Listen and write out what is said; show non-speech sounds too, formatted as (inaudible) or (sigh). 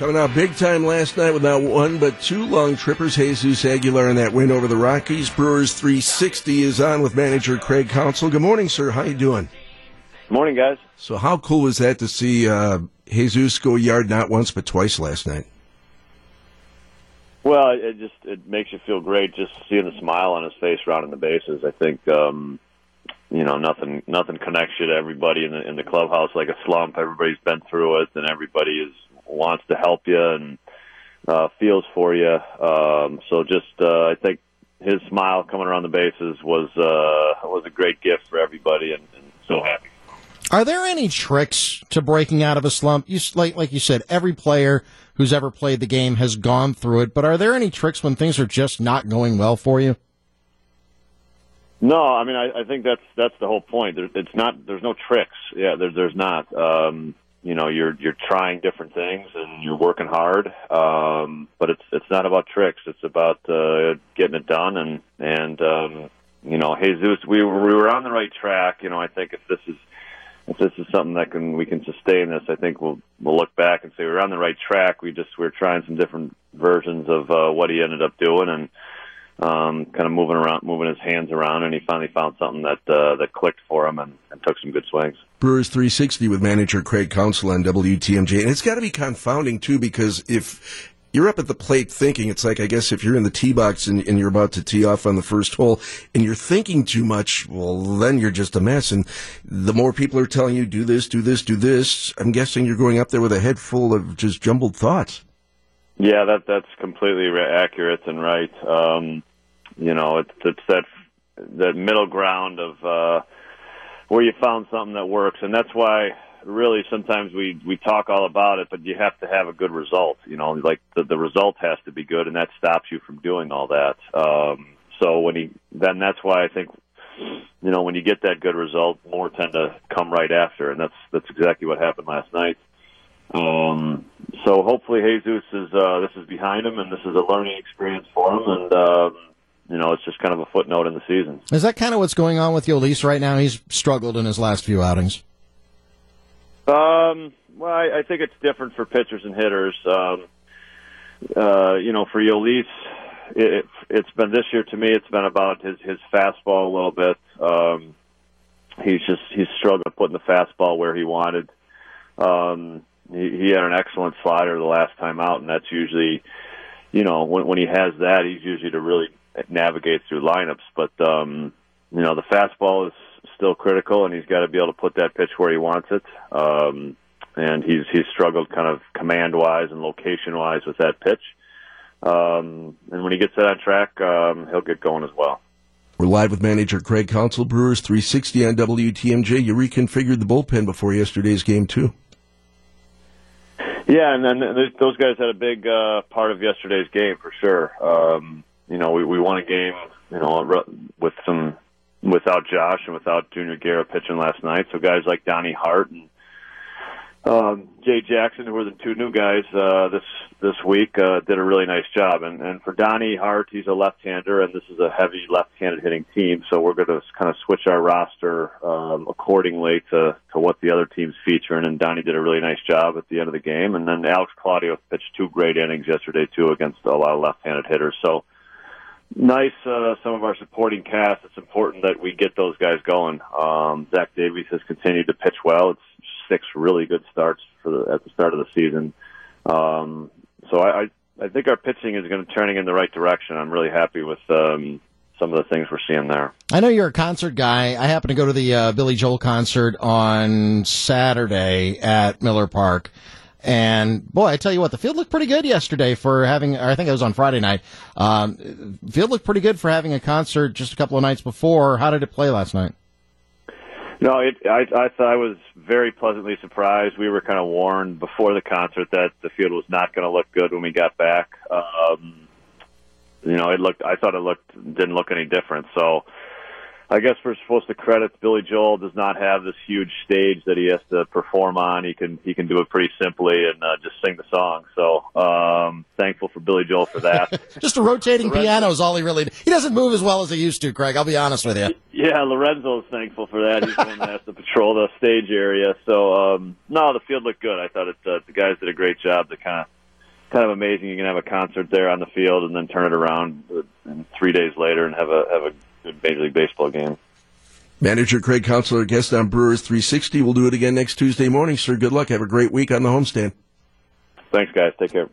Coming out big time last night with not one but two long trippers. Jesus Aguilar in that win over the Rockies. Brewers 360 is on with manager Craig Counsell. Good morning, sir. How you doing? Good Morning, guys. So how cool was that to see uh, Jesus go yard not once but twice last night? Well, it just it makes you feel great just seeing the smile on his face rounding the bases. I think um, you know nothing nothing connects you to everybody in the in the clubhouse like a slump. Everybody's been through it, and everybody is wants to help you and uh, feels for you. Um, so just uh, I think his smile coming around the bases was uh, was a great gift for everybody, and, and so happy. Are there any tricks to breaking out of a slump? You like like you said, every player who's ever played the game has gone through it. But are there any tricks when things are just not going well for you? No, I mean I, I think that's that's the whole point. There, it's not there's no tricks. Yeah, there, there's not. Um, you know, you're you're trying different things and you're working hard. Um, but it's it's not about tricks. It's about uh, getting it done and and um, you know, Jesus, we we were on the right track. You know, I think if this is if this is something that can we can sustain this, I think we'll we'll look back and say we're on the right track. We just we're trying some different versions of uh, what he ended up doing and um, kind of moving around, moving his hands around, and he finally found something that uh, that clicked for him and, and took some good swings. Brewers 360 with manager Craig Counsell on WTMJ, and it's got to be confounding too because if you're up at the plate thinking. It's like, I guess, if you're in the tee box and, and, you're about to tee off on the first hole and you're thinking too much, well, then you're just a mess. And the more people are telling you, do this, do this, do this, I'm guessing you're going up there with a head full of just jumbled thoughts. Yeah, that that's completely accurate and right. Um, you know, it's, it's that that middle ground of uh, where you found something that works, and that's why really sometimes we we talk all about it, but you have to have a good result. You know, like the the result has to be good, and that stops you from doing all that. Um, so when he then that's why I think you know when you get that good result, more tend to come right after, and that's that's exactly what happened last night. Um, so hopefully Jesus is uh, this is behind him, and this is a learning experience for him, and. Um, you know, it's just kind of a footnote in the season. Is that kind of what's going on with Jhoulys right now? He's struggled in his last few outings. Um, well, I, I think it's different for pitchers and hitters. Um, uh, you know, for Jhoulys, it, it's been this year to me. It's been about his his fastball a little bit. Um, he's just he's struggled putting the fastball where he wanted. Um, he, he had an excellent slider the last time out, and that's usually, you know, when when he has that, he's usually to really navigate through lineups. But um, you know, the fastball is still critical, and he's got to be able to put that pitch where he wants it. Um, and he's he's struggled kind of command wise and location wise with that pitch. Um, and when he gets that on track, um, he'll get going as well. We're live with manager Craig Counsell, Brewers 360 on WTMJ. You reconfigured the bullpen before yesterday's game too. Yeah, and then those guys had a big uh, part of yesterday's game for sure. Um, you know, we, we won a game, you know, with some without Josh and without Junior Guerra pitching last night. So guys like Donnie Hart and um, Jay Jackson, who were the two new guys uh, this this week, uh, did a really nice job. And, and for Donnie Hart, he's a left-hander, and this is a heavy left-handed hitting team. So we're going to kind of switch our roster um, accordingly to to what the other teams featuring. And Donnie did a really nice job at the end of the game. And then Alex Claudio pitched two great innings yesterday too against a lot of left-handed hitters. So nice uh, some of our supporting cast. It's important that we get those guys going. Um, Zach Davies has continued to pitch well. It's six really good starts for the, at the start of the season. Um, so I, I think our pitching is going to turning in the right direction. I'm really happy with um, some of the things we're seeing there. I know you're a concert guy. I happened to go to the uh, Billy Joel concert on Saturday at Miller Park. And boy, I tell you what, the field looked pretty good yesterday for having, I think it was on Friday night. Um, field looked pretty good for having a concert just a couple of nights before. How did it play last night? No, it, I, I I was very pleasantly surprised. We were kind of warned before the concert that the field was not going to look good when we got back. Um, you know, it looked, I thought it looked, didn't look any different. So, I guess we're supposed to credit Billy Joel does not have this huge stage that he has to perform on. He can he can do it pretty simply and uh, just sing the song. So um, thankful for Billy Joel for that. (laughs) just a rotating piano is all he really. He doesn't move as well as he used to, Craig. I'll be honest with you. (laughs) Yeah, Lorenzo's thankful for that. He's the one that has to patrol the stage area. So um, no, the field looked good. I thought it, uh, the guys did a great job to kind of kind of amazing. You can have a concert there on the field and then turn it around three days later and have a have a Major League Baseball game. Manager Craig Counsell, guest on Brewers 360. We'll do it again next Tuesday morning, sir. Good luck. Have a great week on the homestand. Thanks, guys. Take care.